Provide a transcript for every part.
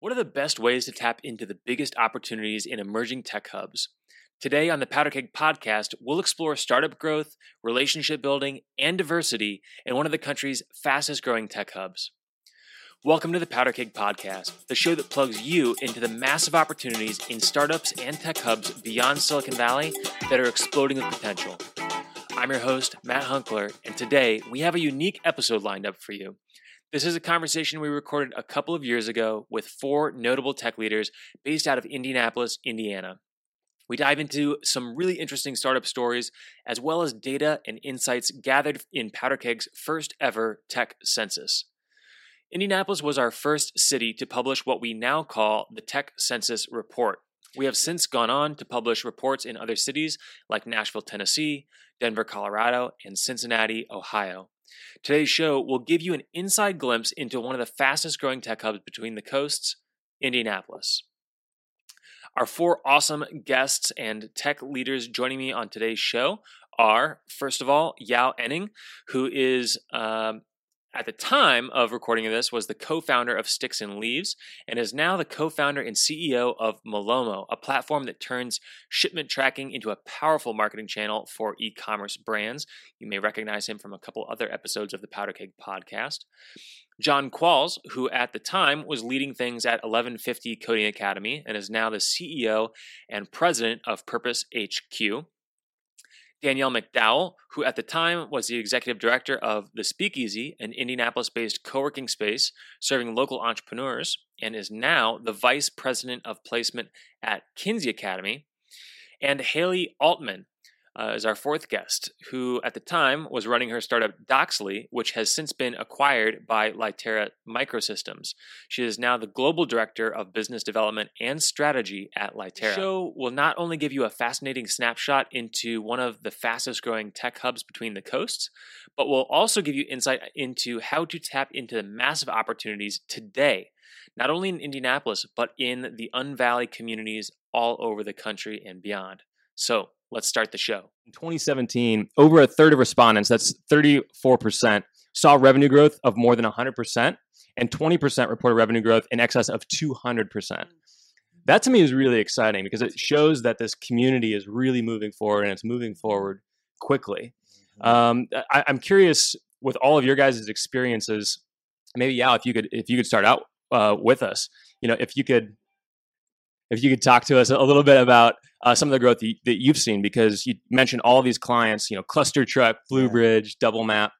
What are the best ways to tap into the biggest opportunities in emerging tech hubs? Today on the Powder Keg podcast, we'll explore startup growth, relationship building, and diversity in one of the country's fastest growing tech hubs. Welcome to the Powder Keg podcast, the show that plugs you into the massive opportunities in startups and tech hubs beyond Silicon Valley that are exploding with potential. I'm your host, Matt Hunckler, and today we have a unique episode lined up for you. This is a conversation we recorded a couple of years ago with four notable tech leaders based out of Indianapolis, Indiana. We dive into some really interesting startup stories, as well as data and insights gathered in PowderKeg's first ever tech census. Indianapolis was our first city to publish what we now call the Tech Census Report. We have since gone on to publish reports in other cities like Nashville, Tennessee, Denver, Colorado, and Cincinnati, Ohio. Today's show will give you an inside glimpse into one of the fastest growing tech hubs between the coasts, Indianapolis. Our four awesome guests and tech leaders joining me on today's show are, first of all, Yaw Aning, who is um, at the time of recording of this was the co-founder of Sticks and Leaves and is now the co-founder and CEO of Malomo, a platform that turns shipment tracking into a powerful marketing channel for e-commerce brands. You may recognize him from a couple other episodes of the Powder Keg podcast. John Qualls, who at the time was leading things at 1150 Coding Academy and is now the CEO and president of Purpose HQ. Danielle McDowell, who at the time was the executive director of The Speakeasy, an Indianapolis based co working space serving local entrepreneurs, and is now the vice president of placement at Kenzie Academy. And Haley Altman, uh, is our fourth guest, who at the time was running her startup Doxly, which has since been acquired by Litera Microsystems. She is now the global director of business development and strategy at Litera. The show will not only give you a fascinating snapshot into one of the fastest growing tech hubs between the coasts, but will also give you insight into how to tap into the massive opportunities today not only in Indianapolis, but in the Unvalley communities all over the country and beyond. So, Let's start the show. In 2017, over a third of respondents, that's 34%, saw revenue growth of more than 100%, and 20% reported revenue growth in excess of 200%. That to me is really exciting because it shows that this community is really moving forward and it's moving forward quickly. Mm-hmm. Um, I, am curious with all of your guys' experiences, maybe yeah, if you could if you could start out uh, with us, you know, if you could if you could talk to us a little bit about uh, some of the growth that you've seen, because you mentioned all these clients, you know, Cluster Truck, Bluebridge, yeah. Double Map.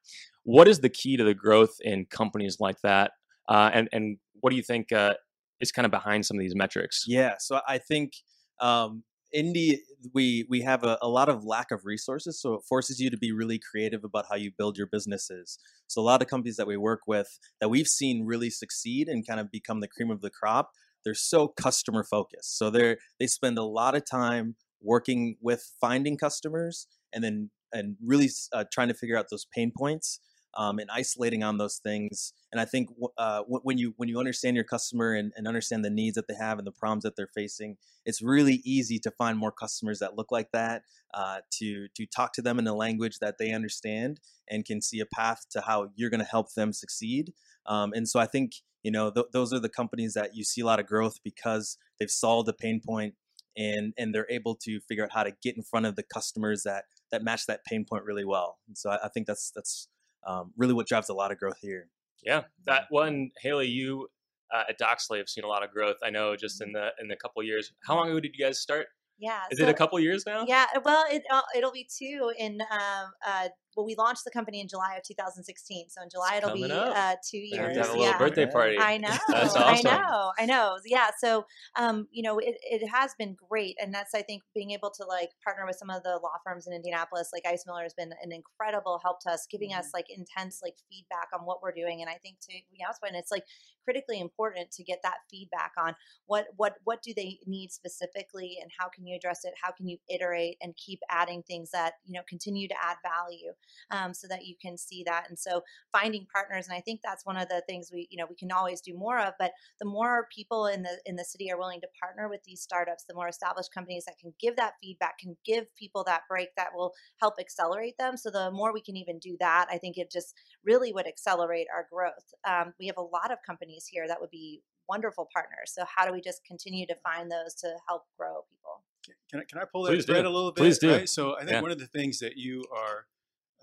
What is the key to the growth in companies like that? Uh, and and what do you think uh, is kind of behind some of these metrics? Yeah, so I think um, Indy, we we have a, a, lot of lack of resources, so it forces you to be really creative about how you build your businesses. So a lot of companies that we work with that we've seen really succeed and kind of become the cream of the crop they're so customer focused. So they're they spend a lot of time working with finding customers and then and really uh, trying to figure out those pain points um, and isolating on those things. And I think uh, when you when you understand your customer and, and, understand the needs that they have and the problems that they're facing, it's really easy to find more customers that look like that. Uh, to to talk to them in a language that they understand and can see a path to how you're going to help them succeed. Um, and so I think you know th- those are the companies that you see a lot of growth because they've solved a pain point and and they're able to figure out how to get in front of the customers that that match that pain point really well. And so I, I think that's that's um, really what drives a lot of growth here. Yeah, that one, Haley, you uh, at Doxly have seen a lot of growth. I know just in the in the couple years. How long ago did you guys start? Yeah, is so, it a couple years now? Yeah, well, it uh, it'll be two in um, uh, well, we launched the company in July of 2016. So in July it'll be uh, two years. Have a little yeah. birthday party. I know. That's awesome. I know. I know. Yeah. So um, you know, it, it has been great, and that's I think being able to like partner with some of the law firms in Indianapolis, like Ice Miller, has been an incredible help to us, giving mm-hmm. us like intense like feedback on what we're doing. And I think to Yasmin, point, it's like critically important to get that feedback on what what what do they need specifically, and how can you address it? How can you iterate and keep adding things that you know continue to add value um, so that you can see that. And so finding partners, and I think that's one of the things we, you know, we can always do more of. But the more people in the in the city are willing to partner with these startups, the more established companies that can give that feedback, can give people that break that will help accelerate them. So the more we can even do that, I think it just really would accelerate our growth. Um, we have a lot of companies here that would be wonderful partners. So how do we just continue to find those to help grow people? Can I, can I pull that Please thread do. a little bit? Please do. Right? So I think Yeah. one of the things that you are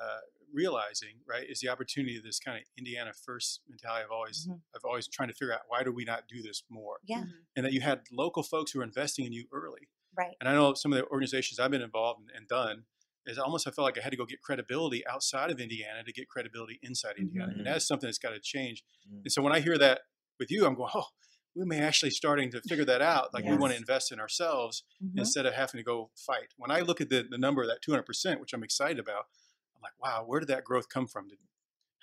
uh, realizing, right, is the opportunity of this kind of Indiana first mentality. I've always, Mhm. I've always trying to figure out why do we not do this more, Yeah, and that you had local folks who are investing in you early. right. And I know some of the organizations I've been involved in and done is almost I felt like I had to go get credibility outside of Indiana to get credibility inside Indiana, Mhm. and that's something that's got to change. Mhm. And so when I hear that with you, I'm going, oh, we may actually starting to figure that out. Like we want to invest in ourselves Mhm. instead of having to go fight. When I look at the, the number of that 200%, which I'm excited about, I'm like, wow, where did that growth come from? Did,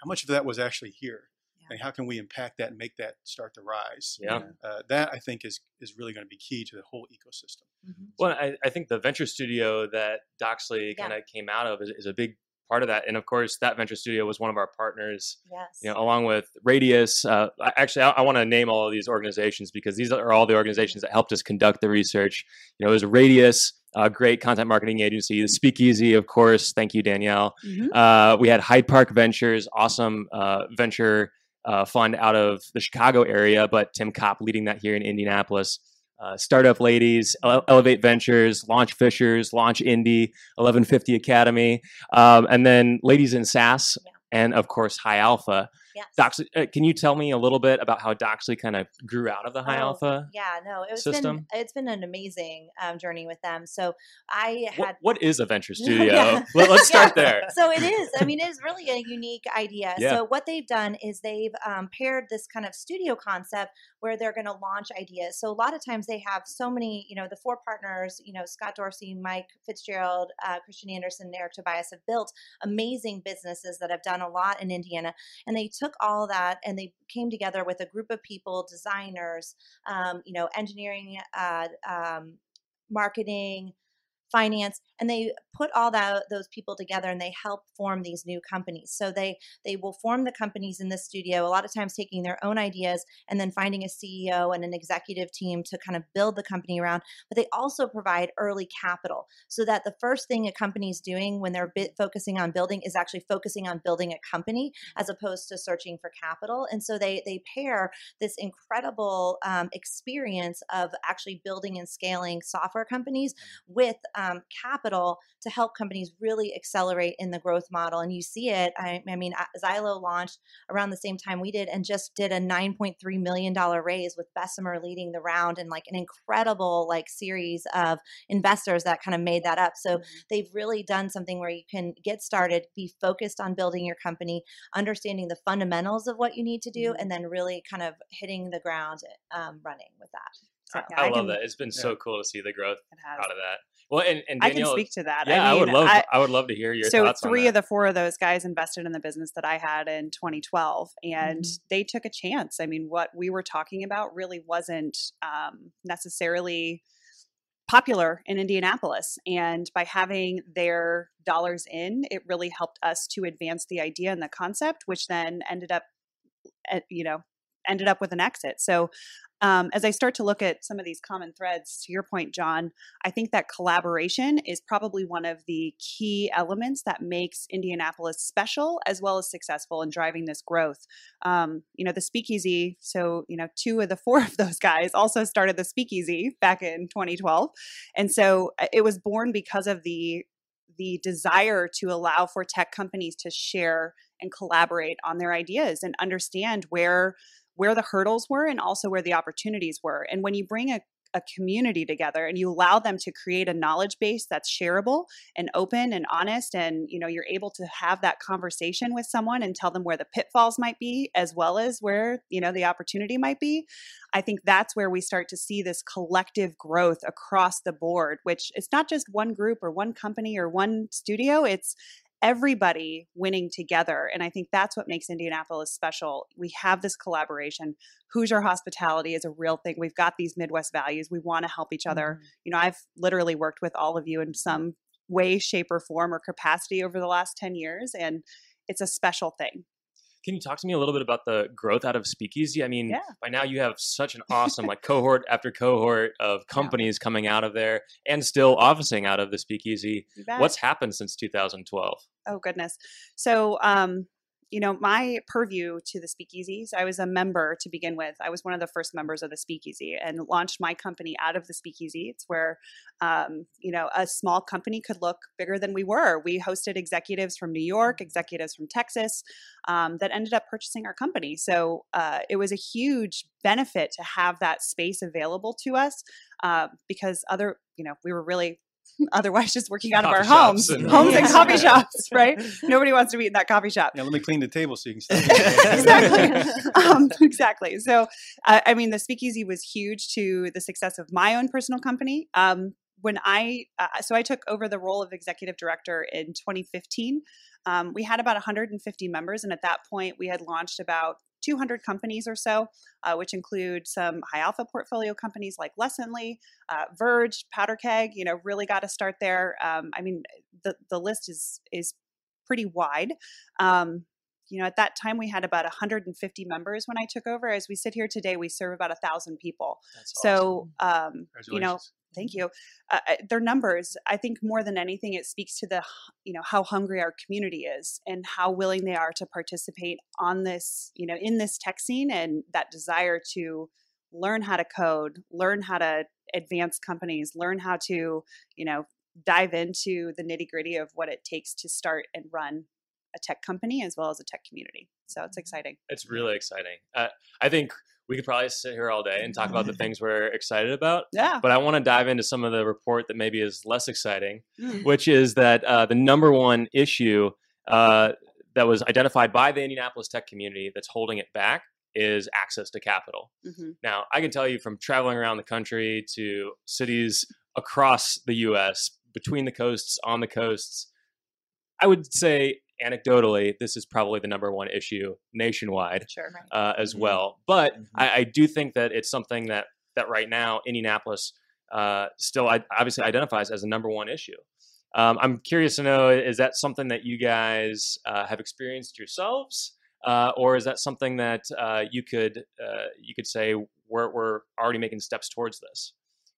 how much of that was actually here? Yeah. And how can we impact that and make that start to rise? Yeah. Uh, that I think is is really going to be key to the whole ecosystem. Mhm. Well, I, I think the venture studio that Doxly Yeah. kind of came out of is, is a big part of that. And of course, that venture studio was one of our partners, Yes. you know, along with Radius. Uh, actually, I, I want to name all of these organizations because these are all the organizations that helped us conduct the research. You know, it was Radius, a great content marketing agency, the Speakeasy, of course. Thank you, Danielle. Mhm. Uh, we had Hyde Park Ventures, awesome uh, venture uh, fund out of the Chicago area, but Tim Kopp leading that here in Indianapolis. Uh, Startup Ladies, Ele- Elevate Ventures, Launch Fishers, Launch Indy, 1150 Academy, um, and then Ladies in SaaS, Yeah. and of course High Alpha. Yes. Doxly, uh, can you tell me a little bit about how Doxly kind of grew out of the High Oh, Alpha? Yeah, no, it's system? been it's been an amazing um, journey with them. So I What, had what is a venture studio? Yeah. Let, us start Yeah. there. so it is. I mean, it is really a unique idea. Yeah. So what they've done is they've um, paired this kind of studio concept where they're going to launch ideas. So a lot of times they have so many, you know, the four partners, you know, Scott Dorsey, Mike Fitzgerald, uh, Christian Anderson, and Eric Tobias have built amazing businesses that have done a lot in Indiana, and they took all that and they came together with a group of people, designers, um, you know, engineering, uh, um, marketing finance and they put all that those people together and they help form these new companies. So they they will form the companies in the studio a lot of times taking their own ideas and then finding a ceo and an executive team to kind of build the company around but they also provide early capital so that the first thing a company is doing when they're bit focusing on building is actually focusing on building a company as opposed to searching for capital and so they they pair this incredible um, experience of actually building and scaling software companies with um, Um, capital to help companies really accelerate in the growth model. And you see it. I, I mean, Zylo launched around the same time we did and just did a $9.3 million raise with Bessemer leading the round and like an incredible like series of investors that kind of made that up. So mm-hmm. they've really done something where you can get started, be focused on building your company, understanding the fundamentals of what you need to do, mm-hmm. and then really kind of hitting the ground um, running with that. So, Yeah, I, I love can- that. It's been so cool to see the growth out of that. Well, and, and I can speak to that. Yeah, I, I, would love. I- I, would love to hear your so three of the four of those guys invested in the business that I had in 2012, and Mhm. they took a chance. I mean, what we were talking about really wasn't um, necessarily popular in Indianapolis, and by having their dollars in, it really helped us to advance the idea and the concept, which then ended up, at, you know, ended up with an exit. So um, as I start to look at some of these common threads, to your point, John, I think that collaboration is probably one of the key elements that makes Indianapolis special as well as successful in driving this growth. Um, you know, the speakeasy, so, you know, two of the four of those guys also started the speakeasy back in 2012. And so uh, it was born because of the the desire to allow for tech companies to share and collaborate on their ideas and understand where where the hurdles were and also where the opportunities were. And when you bring a, a community together and you allow them to create a knowledge base that's shareable and open and honest and you know you're able to have that conversation with someone and tell them where the pitfalls might be as well as where you know the opportunity might be i think that's where we start to see this collective growth across the board which it's not just one group or one company or one studio it's everybody winning together. And I think that's what makes Indianapolis special. We have this collaboration. Hoosier hospitality is a real thing. We've got these Midwest values. We want to help each other. Mm-hmm. You know, I've literally worked with all of you in some way, shape, or form or capacity over the last 10 years. And it's a special thing. Can you talk to me a little bit about the growth out of Speakeasy? I mean, Yeah. by now you have such an awesome like cohort after cohort of companies coming out of there and still officing out of the Speakeasy. What's happened since 2012? Oh goodness. So um you know, my purview to the speakeasies, I was a member to begin with. I was one of the first members of the speakeasy and launched my company out of the speakeasy. It's where, um, you know, a small company could look bigger than we were. We hosted executives from New York, executives from Texas um, that ended up purchasing our company. So uh, it was a huge benefit to have that space available to us uh, because other, you know, we were really otherwise just working out of our homes, and- homes and coffee shops, right? Nobody wants to be in that coffee shop. Yeah, let me clean the table so you can start. exactly. um, exactly. So, uh, I mean, the speakeasy was huge to the success of my own personal company. Um, when I, uh, so I took over the role of executive director in 2015. Um, we had about 150 members, and at that point, we had launched about 200 companies or so, uh, which include some high alpha portfolio companies like Lessonly, uh, Verge, Powder Keg. You know, really got to start there. Um, I mean, the the list is is pretty wide. Um, you know, at that time we had about 150 members when I took over. As we sit here today, we serve about a thousand people. That's So, um, you know. Thank you. Uh, uh, their numbers, I think, more than anything, it speaks to the, you know, how hungry our community is and how willing they are to participate on this, you know, in this tech scene and that desire to learn how to code, learn how to advance companies, learn how to, you know, dive into the nitty gritty of what it takes to start and run a tech company as well as a tech community. So it's exciting. It's really exciting. Uh, I think we could probably sit here all day and talk about the things we're excited about. Yeah. But I want to dive into some of the report that maybe is less exciting, Mm. which is that uh, the number one issue uh, that was identified by the Indianapolis tech community that's holding it back is access to capital. Mhm. Now, I can tell you from traveling around the country to cities across the US, between the coasts, on the coasts, I would say anecdotally, this is probably the number one issue nationwide Sure. uh, as Mhm. well. But Mhm. I, I do think that it's something that that right now Indianapolis uh, still I, obviously identifies as a number one issue. Um, I'm curious to know: is that something that you guys uh, have experienced yourselves, uh, or is that something that uh, you could uh, you could say we're we're already making steps towards this?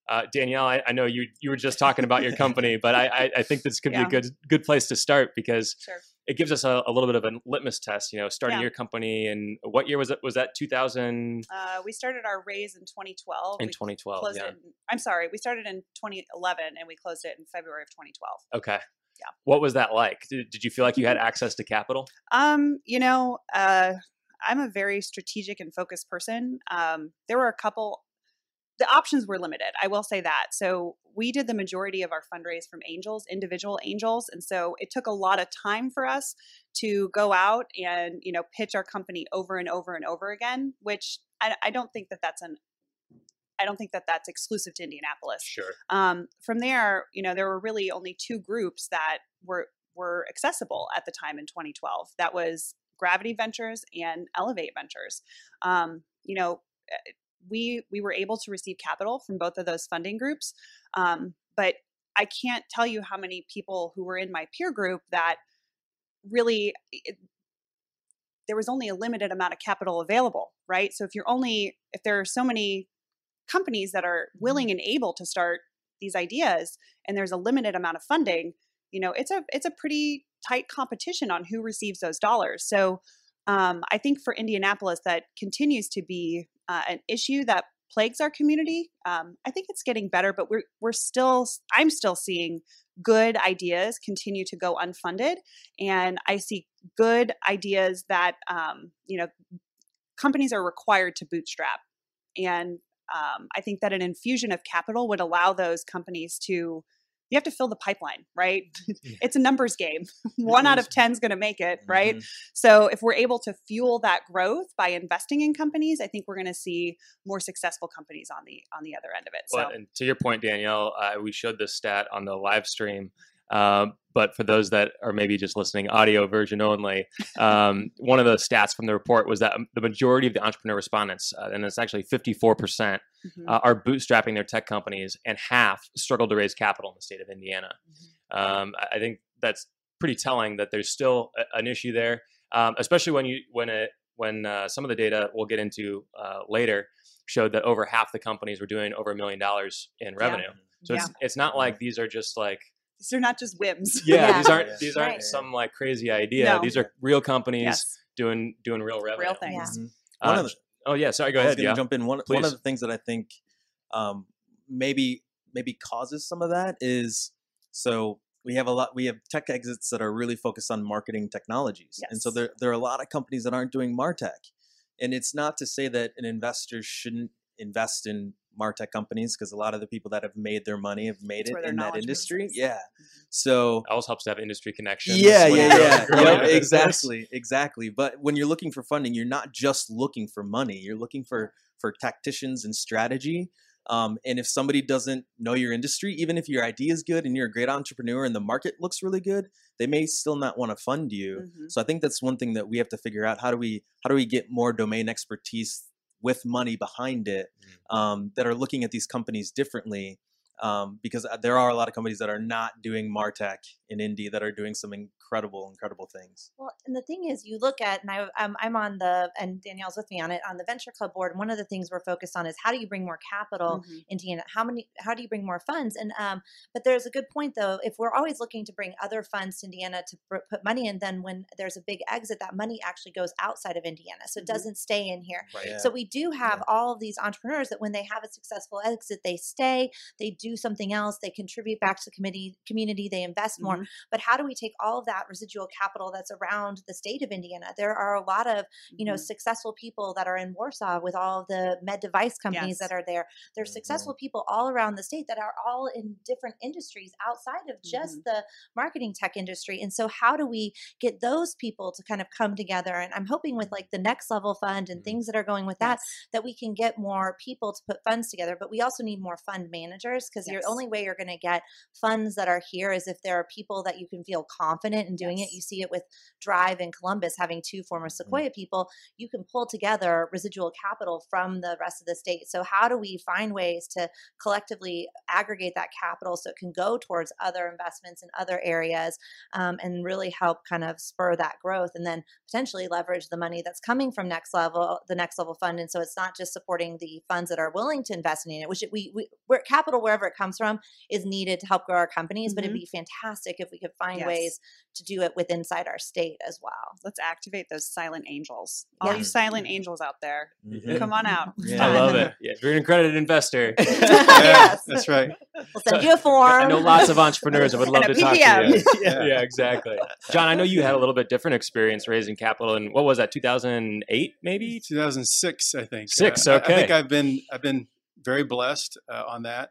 Uh, Danielle, I, I know you you were just talking about your company, but I, I, I think this could Yeah. be a good good place to start because Sure. It gives us a, a little bit of a litmus test. You know, starting Yeah. your company and what year was it? Was that 2000 Uh, we started our raise in 2012. in we 2012? closed Yeah. In, I'm sorry, we started in 2011 and we closed it in February of 2012. Okay. Yeah. What was that like? Did, did you feel like you had access to capital? Um, you know, uh, I'm a very strategic and focused person. Um, there were a couple. The options were limited. I will say that. So we did the majority of our fundraise from angels, individual angels, and so it took a lot of time for us to go out and you know pitch our company over and over and over again. Which I, I don't think that that's an. I don't think that that's exclusive to Indianapolis. Sure. um, from there, you know, there were really only two groups that were were accessible at the time in 2012. That was Gravity Ventures and Elevate Ventures. Um, you know, eh, we we were able to receive capital from both of those funding groups, um, but I can't tell you how many people who were in my peer group that really. It, there was only a limited amount of capital available, right? So if you're only if there are so many companies that are willing and able to start these ideas and there's a limited amount of funding you know it's a it's a pretty tight competition on who receives those dollars so um, i think for indianapolis that continues to be uh, an issue that plagues our community um, i think it's getting better but we're we're still i'm still seeing good ideas continue to go unfunded and i see good ideas that um, you know companies are required to bootstrap and um, I think that an infusion of capital would allow those companies to. You have to fill the pipeline, right? it's a numbers game. One out of ten is going to make it, right? Mhm. So if we're able to fuel that growth by investing in companies, I think we're going to see more successful companies on the on the other end of it. So Well, and to your point, Danielle, uh, we showed this stat on the live stream. Um, but for those that are maybe just listening audio version only, um, one of the stats from the report was that the majority of the entrepreneur respondents, uh, and it's actually 54%, mhm. uh, are bootstrapping their tech companies, and half struggle to raise capital in the state of Indiana. Um, I I think that's pretty telling that there's still a, an issue there, um, especially when you when it when uh, some of the data we'll get into uh, later showed that over half the companies were doing over a million dollars in revenue. So it's it's not like these are just like these are not just whims. yeah, Yeah. these aren't Yeah. these aren't Right. some like crazy idea. No. These are real companies yes. doing doing real revenue. Real things. Mhm. Uh, of the, oh yeah, sorry. Go I ahead. gonna Yeah. jump in. One one of the things that I think um, maybe maybe causes some of that is so we have a lot we have tech exits that are really focused on marketing technologies, and so there there are a lot of companies that aren't doing martech, and it's not to say that an investor shouldn't invest in martech companies because a lot of the people that have made their money have made That's it in that industry. base is. Yeah, Mhm. so It always helps to have industry connections. yeah, yeah, yeah. Yep, exactly, exactly. But when you're looking for funding, you're not just looking for money. You're looking for for tacticians and strategy. Um, and if somebody doesn't know your industry, even if your idea is good and you're a great entrepreneur and the market looks really good, they may still not want to fund you. Mhm. So I think that's one thing that we have to figure out. How do we how do we get more domain expertise with money behind it um, that are looking at these companies differently? Um, because uh, there are a lot of companies that are not doing Martech in Indy that are doing some incredible, incredible things. Well, and the thing is, you look at, and I, um, I'm on the, and Danielle's with me on it, on the venture club board. And one of the things we're focused on is how do you bring more capital Mhm. into Indiana? How many? How do you bring more funds? And um, but there's a good point though. If we're always looking to bring other funds to Indiana to pr- put money in, then when there's a big exit, that money actually goes outside of Indiana, so it Mhm. doesn't stay in here. Right. So we do have all of these entrepreneurs that when they have a successful exit, they stay, they do something else, they contribute back to the committee community, they invest more. Mhm. But how do we take all of that residual capital that's around the state of Indiana? There are a lot of you know Mhm. successful people that are in Warsaw with all of the med device companies that are there. There's Mhm. successful people all around the state that are all in different industries outside of just the marketing tech industry. And so how do we get those people to kind of come together? And I'm hoping with like the next level fund and Mhm. things that are going with that Yes. that we can get more people to put funds together. But we also need more fund managers because Yes. the only way you're going to get funds that are here is if there are people that you can feel confident in doing Yes. it. You see it with Drive in Columbus having two former Sequoia people. You can pull together residual capital from the rest of the state. So how do we find ways to collectively aggregate that capital so it can go towards other investments in other areas um, and really help kind of spur that growth and then potentially leverage the money that's coming from next level the next level fund and so it's not just supporting the funds that are willing to invest in it which we, we where capital wherever it comes from is needed to help grow our companies but it'd be fantastic if we could find Yes. ways to do it with inside our state as well Let's activate those silent angels. All you silent angels out there, Mhm. come on out. Yeah. I love it. Yeah, if you're an accredited investor, yes That's right. we'll send you a form I know lots of entrepreneurs that would love to a talk to you. Yeah. yeah, exactly. John, I know you had a little bit different experience raising capital in what was that, 2008 maybe? 2006, I think. Six, Uh, I- I, think. I've been I've been very blessed uh, on that.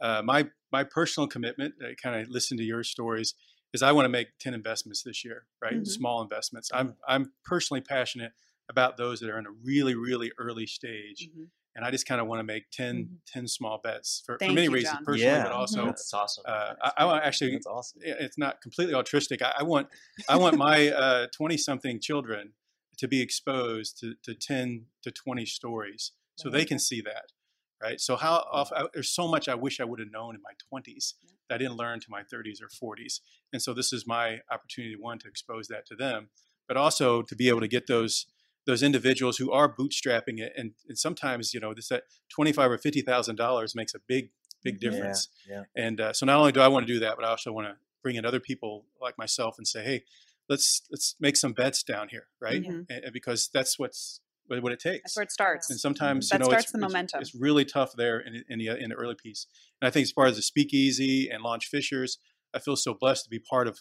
Uh, my my personal commitment, I kind of listen to your stories, is I want to make 10 investments this year, right? Mhm. Small investments. I'm I'm personally passionate about those that are in a really really early stage, Mhm. and I just kind of want to make 10, Mhm. 10 small bets for, for many you, reasons, John. personally, Yeah. but also Mhm. That's awesome. uh, I, I want actually That's awesome. it's not completely altruistic. I, I want I want my twenty something children to be exposed to, to ten to twenty stories, so they can see that, right? So how often there's so much I wish I would have known in my twenties that I didn't learn to my thirties or forties, and so this is my opportunity one to expose that to them, but also to be able to get those those individuals who are bootstrapping it, and, and sometimes you know this that twenty five or fifty thousand dollars makes a big big Mhm. Yeah, difference. yeah. And uh, so not only do I want to do that, but I also want to bring in other people like myself and say, hey, let's let's make some bets down here, right? Mhm. And, and because that's what's what what it takes. That's where it starts. and sometimes That you know starts it's, the momentum. It's, really tough there in, in the in the early piece. And I think as far as the speakeasy and launch fishers, I feel so blessed to be part of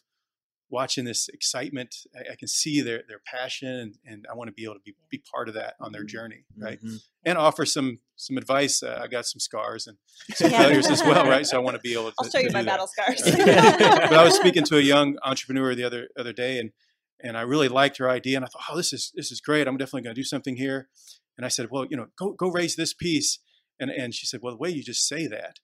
watching this excitement. I, I can see their their passion, and, and I want to be able to be, be part of that on their Mhm. journey, right? Mhm. And offer some some advice. Uh, I got some scars and some Yeah. failures as well, right? So I want to be able to. I'll show to you my do that battle scars. but I was speaking to a young entrepreneur the other other day, and and I really liked her idea, and I thought, oh, this is this is great. I'm definitely going to do something here. And I said, well, you know, go go raise this piece. And and she said, well, the way you just say that,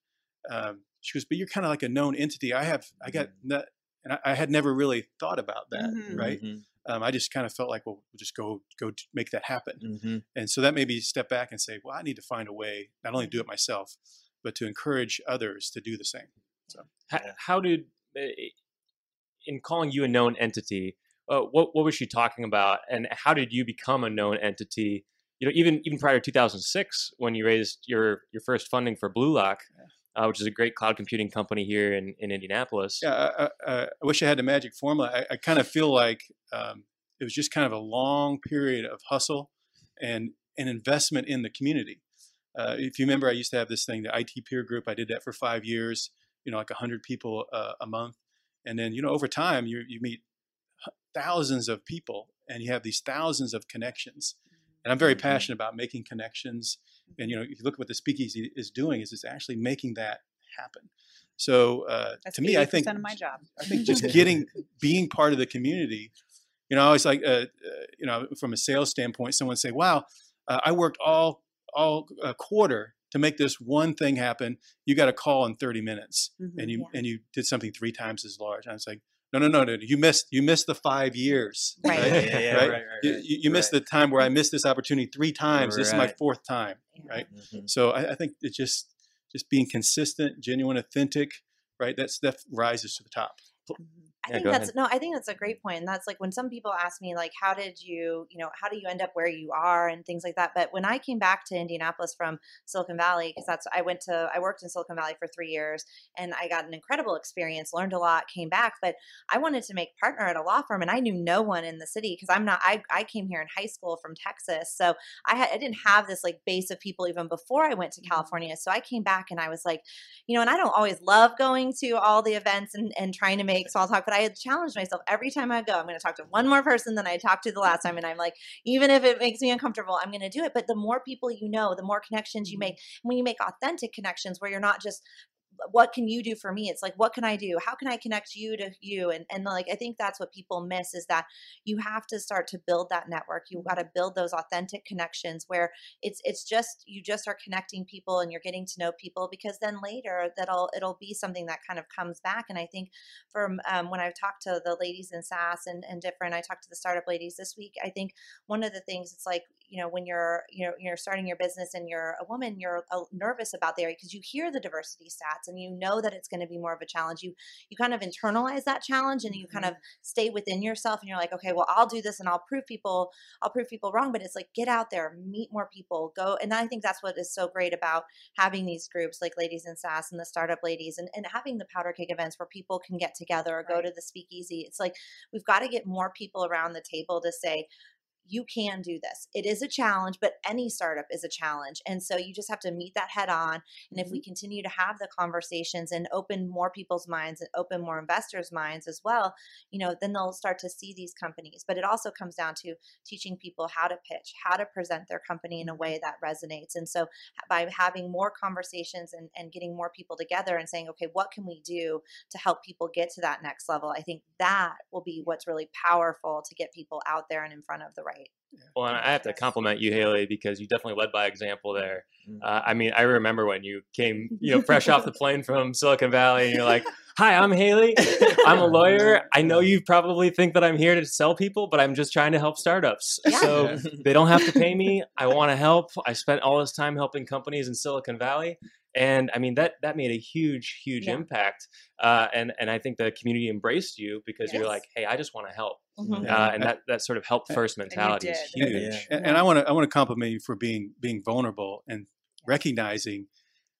um, she goes, but you're kind of like a known entity. I have I got that, and I, I had never really thought about that, Mhm. right? Mhm. Um, I just kind of felt like, well, we'll just go go make that happen. Mhm. And so that made me step back and say, well, I need to find a way not only to do it myself, but to encourage others to do the same. H- Yeah. How did, uh, in calling you a known entity, uh, what what was she talking about, and how did you become a known entity? You know, even even prior to 2006, when you raised your your first funding for Blue Lock, uh, which is a great cloud computing company here in, in Indianapolis. Yeah, I, I, I wish I had the magic formula. I, I kind of feel like um, it was just kind of a long period of hustle and an investment in the community. Uh, if you remember, I used to have this thing, the IT peer group. I did that for five years. You know, like hundred people uh, a month, and then you know over time you you meet thousands of people and you have these thousands of connections. And I'm very Mm-hmm. passionate about making connections. And you know, if you look at what the Speakeasy is doing, is it's actually making that happen. So uh, to me, I 80% think of my job. I think just getting being part of the community. You know, I always like, uh, uh, you know, from a sales standpoint, someone say, "Wow, uh, I worked all all uh, quarter to make this one thing happen. You got a call in 30 minutes, Mhm. and you Yeah. and you did something three times as large." And I was like, "No, no, no, no! You missed you missed the five years, Right. Yeah, yeah, yeah, right? right, right, You, right. you, you missed the time where I missed this opportunity three times. This is my fourth time, Yeah. right? Mhm. So I, I think it just just being consistent, genuine, authentic, right? That's that rises to the top. I Yeah, think that's no, I think that's a great point. And that's like when some people ask me, like, how did you, you know, how do you end up where you are and things like that. But when I came back to Indianapolis from Silicon Valley, because that's I went to I worked in Silicon Valley for three years and I got an incredible experience, learned a lot, came back. But I wanted to make partner at a law firm and I knew no one in the city because I'm not I, I came here in high school from Texas. So I had I didn't have this like base of people even before I went to mm-hmm. California. So I came back and I was like, you know, and I don't always love going to all the events and, and trying to make small talk, but I had challenged myself every time I go. I'm going to talk to one more person than I talked to the last time. And I'm like, even if it makes me uncomfortable, I'm going to do it. But the more people you know, the more connections you mm-hmm. make. When you make authentic connections where you're not just, what can you do for me? It's like, what can I do? How can I connect you to you? And and like I think that's what people miss is that you have to start to build that network. You got to build those authentic connections where it's it's just you just are connecting people and you're getting to know people because then later that'll it'll be something that kind of comes back. And I think from um, when I've talked to the ladies in SaaS and, and different, I talked to the startup ladies this week. I think one of the things it's like you know when you're you know you're starting your business and you're a woman, you're uh, nervous about the area because you hear the diversity stats and you know that it's going to be more of a challenge. You you kind of internalize that challenge and you kind of mm-hmm. stay within yourself and you're like, okay, well I'll do this and I'll prove people I'll prove people wrong. But it's like get out there, meet more people, go. And I think that's what is so great about having these groups like Ladies in SaaS and the Startup Ladies and, and having the Powder Keg events where people can get together or go to the speakeasy. It's like we've got to get more people around the table to say, you can do this. It is a challenge, but any startup is a challenge. And so you just have to meet that head on. And if we mm-hmm. continue to have the conversations and open more people's minds and open more investors' minds as well, you know, then they'll start to see these companies. But it also comes down to teaching people how to pitch, how to present their company in a mm-hmm. way that resonates. And so by having more conversations and, and getting more people together and saying, okay, what can we do to help people get to that next level? I think that will be what's really powerful to get people out there and in front of the right. Well, and I have to compliment you, Haley, because you definitely led by example there. Mm. Uh, I mean, I remember when you came, you know, fresh off the plane from Silicon Valley, and you're like, "Hi, I'm Haley. I'm a lawyer. I know you probably think that I'm here to sell people, but I'm just trying to help startups. Yeah. So they don't have to pay me. I want to help. I spent all this time helping companies in Silicon Valley." And I mean that that made a huge, huge Yeah. impact, uh, and and I think the community embraced you because you're like, hey, I just want to help, Mhm. Uh, and that that sort of help first mentality is did. huge. Yeah. And, and I want to I want to compliment you for being being vulnerable and recognizing.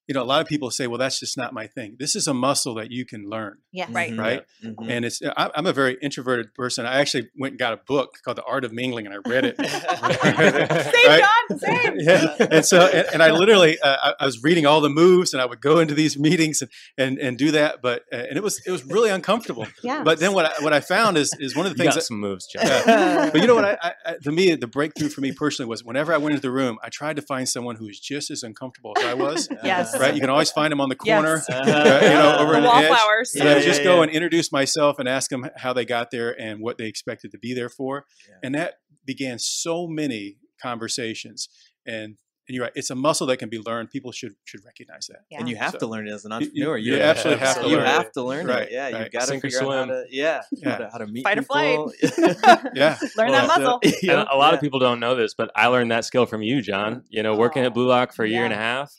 You know, a lot of people say, "Well, that's just not my thing." This is a muscle that you can learn, Yeah. Right. Right? Mhm. And it's I, I'm a very introverted person. I actually went and got a book called The Art of Mingling, and I read it. Same, Right? John. Same. yeah. And so, and, and I literally, uh, I, I was reading all the moves, and I would go into these meetings and and, and do that. But uh, and it was it was really uncomfortable. Yeah. But then what I, what I found is is one of the You things got that, some moves, John. Yeah. but you know what? I, I, I, to me, the breakthrough for me personally was whenever I went into the room, I tried to find someone who was just as uncomfortable as I was. Yes. Right? You can always find them on the corner. Uh-huh. uh, you know, over The an wallflowers. And I would Yeah, just go yeah. and introduce myself and ask them how they got there and what they expected to be there for. Yeah. And that began so many conversations. And and you're right, it's a muscle that can be learned. People should should recognize that. Yeah. And you have So- to learn it as an You- you- entrepreneur. you absolutely have to You learn have it. to learn Right, it. Yeah, right. you've got to Sink or figure out how to yeah, Yeah. How, to, how to meet Fight or flight. Yeah. Learn Well, that muscle. And a lot of people don't know this, but I learned that skill from you, John. You know, working at Aw, Blue Lock for a year and a half.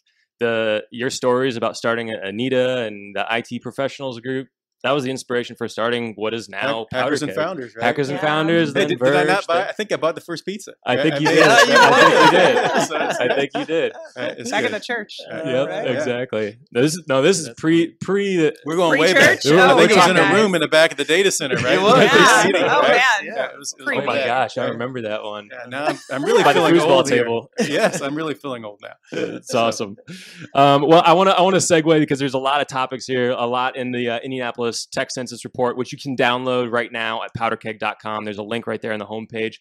The your stories about starting Anita and the IT professionals group that was the inspiration for starting what is now Hack- hackers Powder and founders, right? Hackers and founders. Hey, Then did, did I not buy? I think I bought the first pizza. I think you made did. it. I think you did. did. So I think you did. Back in the church. Uh, Yep, right? Yeah. exactly. No, this is no, this is pre pre. We're going way back. Pre-church? I Oh, think it was in a room in the back of the data center, right? It was. Yeah. Seating, Oh, man. Yeah, it was, it was oh my back, gosh, I remember that one. Yeah, now I'm, I'm really By the feeling foosball old here. table. Yes, I'm really feeling old now. It's awesome. Um, well, I want to I want to segue because there's a lot of topics here, a lot in the uh, Indianapolis Tech Census report, which you can download right now at powderkeg.com. There's a link right there on the homepage,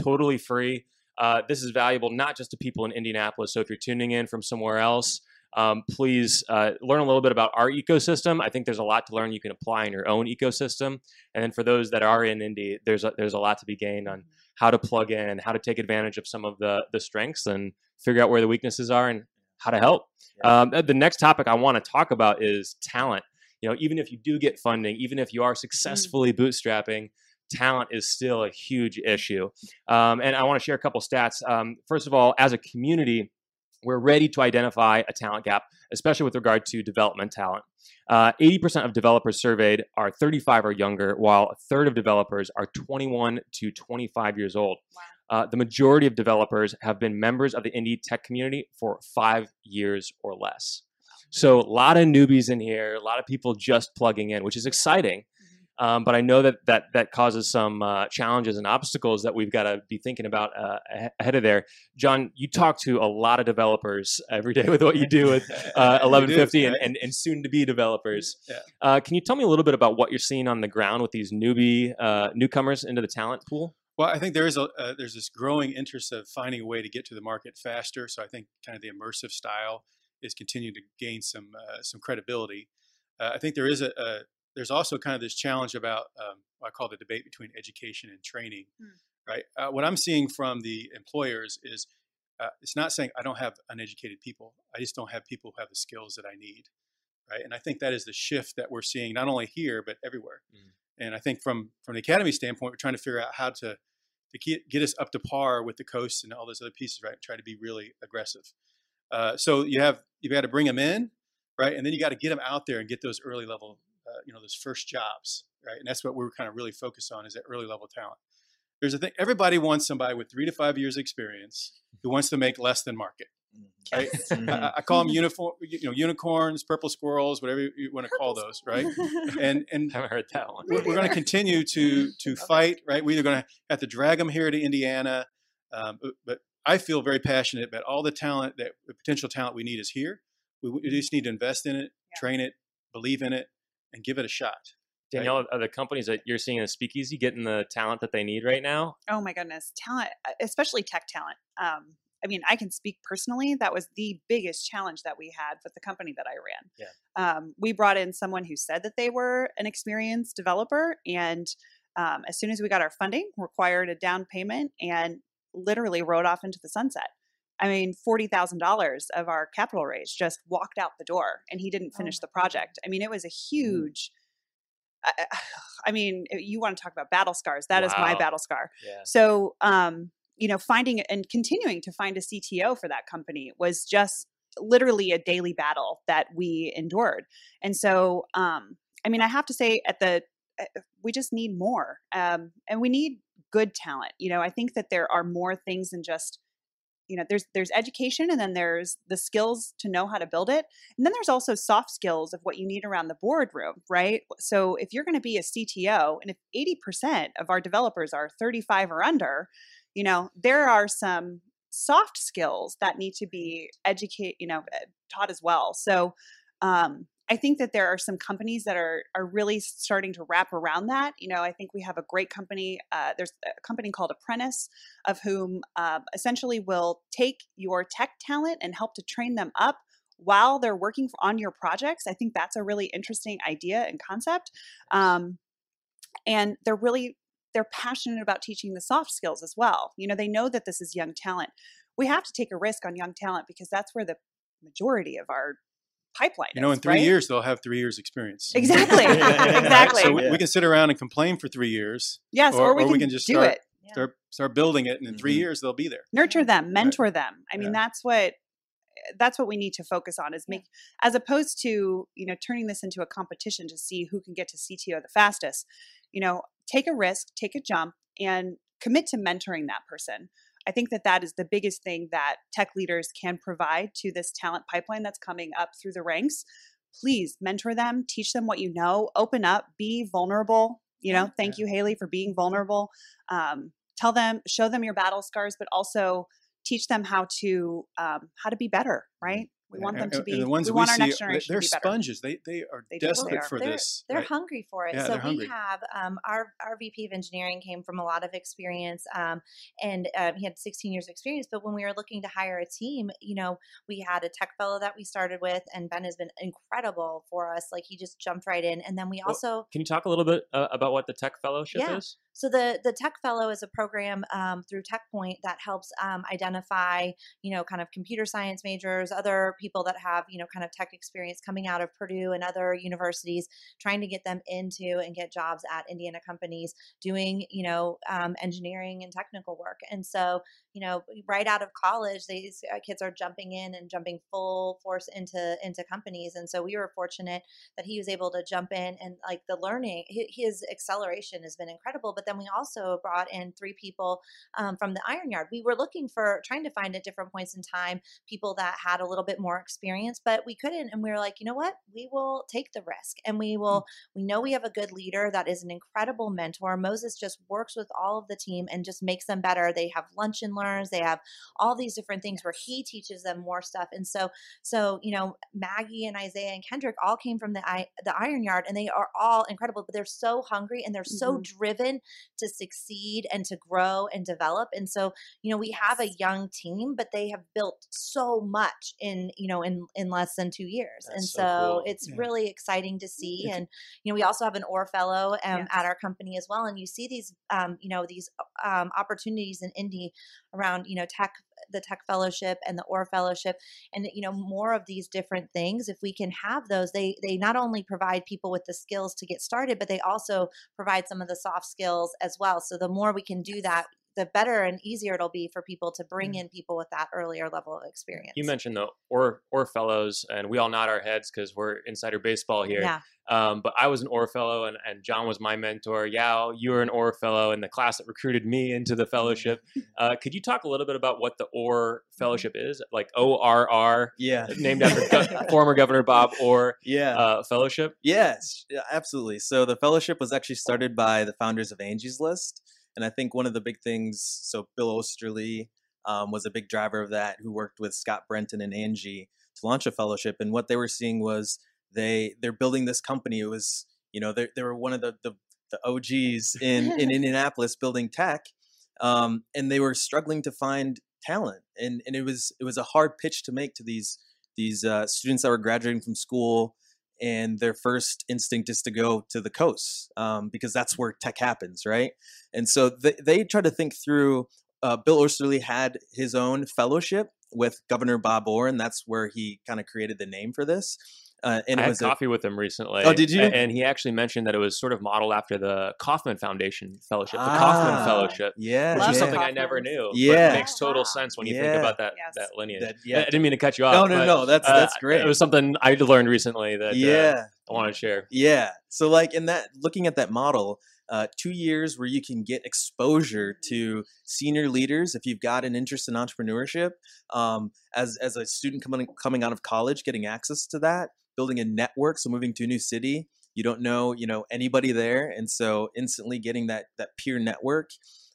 totally free. Uh, this is valuable not just to people in Indianapolis. So if you're tuning in from somewhere else, um, please uh, learn a little bit about our ecosystem. I think there's a lot to learn you can apply in your own ecosystem. And then for those that are in Indy, there's a, there's a lot to be gained on how to plug in, how to take advantage of some of the the strengths, and figure out where the weaknesses are and how to help. Um, the next topic I want to talk about is talent. You know, even if you do get funding, even if you are successfully bootstrapping, talent is still a huge issue. Um, and I want to share a couple stats. Um, first of all, as a community, we're ready to identify a talent gap, especially with regard to development talent. Uh, 80% of developers surveyed are 35 or younger, while a third of developers are 21 to 25 years old. Uh, the majority of developers have been members of the Indy tech community for five years or less. So, a lot of newbies in here, a lot of people just plugging in, which is exciting. Um, but I know that that that causes some uh, challenges and obstacles that we've got to be thinking about uh, ahead of there. John, you talk to a lot of developers every day with what you do with uh, You do, 1150 and, and, and soon to be developers. Yeah. Uh, can you tell me a little bit about what you're seeing on the ground with these newbie uh, newcomers into the talent pool? Well, I think there is a uh, there's this growing interest of finding a way to get to the market faster. So I think kind of the immersive style is continuing to gain some uh, some credibility. Uh, I think there is a, a there's also kind of this challenge about um, what I call the debate between education and training, Hmm. right? Uh, what I'm seeing from the employers is uh, it's not saying I don't have uneducated people. I just don't have people who have the skills that I need, right? And I think that is the shift that we're seeing not only here but everywhere. Mm. And I think from from the academy standpoint, we're trying to figure out how to to get, get us up to par with the coast and all those other pieces, right? Try to be really aggressive. Uh, so you have you got to bring them in, right? And then you got to get them out there and get those early level, uh, you know, those first jobs, right? And that's what we're kind of really focused on is that early level talent. There's a thing. Everybody wants somebody with three to five years experience who wants to make less than market. Right? Mhm. I, I call them uniform, you know, unicorns, purple squirrels, whatever you want to call those, right? And and haven't heard that one. we're, we're going to continue to to fight. Right, we're either going to have to drag them here to Indiana, um, but, but I feel very passionate about all the talent that the potential talent we need is here. We, we just need to invest in it, Yeah. train it, believe in it, and give it a shot. Danielle, are the companies that you're seeing in the speakeasy getting the talent that they need right now? Oh my goodness, talent, uh, especially tech talent. Um, I mean, I can speak personally. That was the biggest challenge that we had with the company that I ran. Yeah. Um, we brought in someone who said that they were an experienced developer, and um, as soon as we got our funding, required a down payment and literally rode off into the sunset. I mean, forty thousand dollars of our capital raise just walked out the door, and he didn't Oh finish my the project. I mean, it was a huge. I, I mean, you want to talk about battle scars? That is my battle scar. Yeah. So, um, you know, finding and continuing to find a CTO for that company was just literally a daily battle that we endured. And so, um, I mean, I have to say, at the uh, we just need more, um, and we need good talent. You know, I think that there are more things than just you know there's there's education and then there's the skills to know how to build it and then there's also soft skills of what you need around the boardroom right so if you're going to be a cto and if 80% of our developers are 35 or under you know there are some soft skills that need to be educate you know eh, taught as well so um, I think that there are some companies that are are really starting to wrap around that. You know, I think we have a great company. Uh, there's a company called Apprentice, of whom uh, essentially will take your tech talent and help to train them up while they're working on your projects. I think that's a really interesting idea and concept. Um, and they're really they're passionate about teaching the soft skills as well. You know, they know that this is young talent. We have to take a risk on young talent because that's where the majority of our pipeline You know, is, in three right? years they'll have three years experience. Exactly. Right? exactly. So we, Yeah. we can sit around and complain for three years, yes, or- or, we, or can we can just do start- it. start start building it, and in three Mhm. years they'll be there. Nurture them, mentor them. I mean, Yeah. that's what that's what we need to focus on is make as opposed to you know turning this into a competition to see who can get to cto the fastest you know take a risk take a jump and commit to mentoring that person i think that that is the biggest thing that tech leaders can provide to this talent pipeline that's coming up through the ranks. Please mentor them teach them what you know open up be vulnerable you know thank you haley for being vulnerable. Um, tell them show them your battle scars but also teach them how to um, how to be better right we want them And- to and be the ones we that want we our see, next they- generation they're to be better sponges. They they are They desperate They are. for they're, this. They're right? hungry for it. Yeah, so they're we hungry. have um, our our VP of engineering came from a lot of experience, um, and um, he had 16 years of experience. But when we were looking to hire a team, you know, we had a tech fellow that we started with, and Ben has been incredible for us. Like he just jumped right in, and then we Well, also Can you talk a little bit uh, about what the Tech Fellowship Yeah. is? So the the Tech Fellow is a program um, through TechPoint that helps um, identify, you know, kind of computer science majors, other people that have, you know, kind of tech experience coming out of Purdue and other universities, trying to get them into and get jobs at Indiana companies doing, you know, um, engineering and technical work. And so, you know, right out of college, these uh, kids are jumping in and jumping full force into into companies. And so we were fortunate that he was able to jump in and like the learning, his acceleration has been incredible. But then we also brought in three people um, from the Iron Yard. We were looking for trying to find at different points in time people that had a little bit more experience, but we couldn't. And we were like, you know what? We will take the risk, and we will. We know we have a good leader that is an incredible mentor. Moses just works with all of the team and just makes them better. They have lunch and learns. They have all these different things where he teaches them more stuff. And so, so you know, Maggie and Isaiah and Kendrick all came from the I, the Iron Yard, and they are all incredible. But they're so hungry and they're so driven to succeed and to grow and develop. And so, you know, we have a young team, but they have built so much in you know in in less than two years. and so, so cool. it's Yeah. really exciting to see. And you know, we also have an Orr fellow um, Yes. at our company as well. And you see these, um, you know, these um, opportunities in Indy around, you know, tech, the tech fellowship and the Orr fellowship, and you know, more of these different things. If we can have those, they they not only provide people with the skills to get started, but they also provide some of the soft skills as well. So the more we can do that. The better and easier it'll be for people to bring mm-hmm. in people with that earlier level of experience. You mentioned the Orr Orr fellows, and we all nod our heads because we're insider baseball here. yeah, Um, but I was an Orr fellow, and, and John was my mentor. Yaw, you were an Orr fellow in the class that recruited me into the fellowship. Uh, could you talk a little bit about what the OR fellowship is? Like O R R, Yeah. named after Go- former Governor Bob Orr Yeah. uh, fellowship. Yes, yeah, absolutely. So the fellowship was actually started by the founders of Angie's List, and I think one of the big things. So Bill Oesterle um, was a big driver of that, who worked with Scott Brenton and Angie to launch a fellowship. And what they were seeing was they they're building this company. It was you know they they were one of the the, the OGs in in Indianapolis building tech, um, and they were struggling to find talent, and and it was it was a hard pitch to make to these these uh, students that were graduating from school and their first instinct is to go to the coast um, because that's where tech happens, right? And so they, they try to think through. Uh, Bill Oesterle had his own fellowship with Governor Bob Orr, and that's where he kind of created the name for this. Uh, and I it had was a- coffee with him recently. Oh, did you? And he actually mentioned that it was sort of modeled after the Kauffman Foundation Fellowship, the Ah, Kauffman Fellowship, yeah, which Love is yeah. something I never knew. but Yeah. it makes total sense when you Yeah. think about that Yes. that lineage. That- yeah. I didn't mean to cut you off. No, no, but, no, that's uh, that's great. It was something I learned recently that uh, yeah, I want to share. Yeah. So like in that looking at that model, uh, two years where you can get exposure to senior leaders if you've got an interest in entrepreneurship. Um, as as a student coming coming out of college, getting access to that, building a network. So moving to a new city, you don't know you know anybody there, and so instantly getting that that peer network.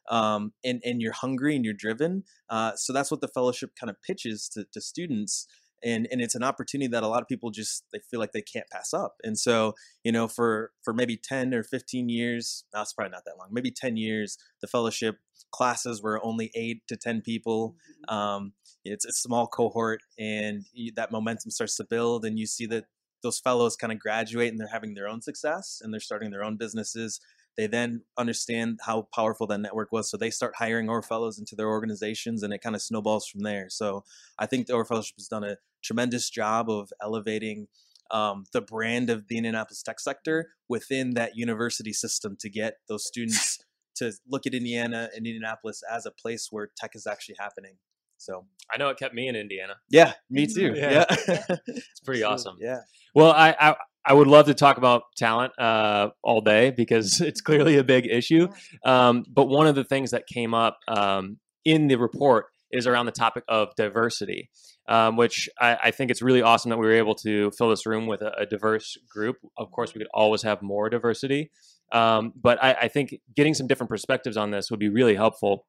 Um, and and you're hungry and you're driven. Uh, so that's what the fellowship kind of pitches to, to students and and it's an opportunity that a lot of people just they feel like they can't pass up and so you know for for maybe 10 or 15 years that's probably not that long maybe 10 years the fellowship classes were only 8 to 10 people um, it's a small cohort and you, that momentum starts to build and you see that those fellows kind of graduate and they're having their own success and they're starting their own businesses. They then understand how powerful that network was so they start hiring Orr fellows into their organizations and it kind of snowballs from there. So i think the Orr fellowship has done a tremendous job of elevating um, the brand of the indianapolis tech sector within that university system to get those students to look at indiana and indianapolis as a place where tech is actually happening So I know it kept me in Indiana. yeah, me too. Yeah. Yeah, It's pretty awesome. Yeah. Well, I, I I would love to talk about talent uh, all day because it's clearly a big issue. Um, but one of the things that came up um, in the report is around the topic of diversity, um, which I, I think it's really awesome that we were able to fill this room with a, a diverse group. Of course, we could always have more diversity, um, but I, I think getting some different perspectives on this would be really helpful.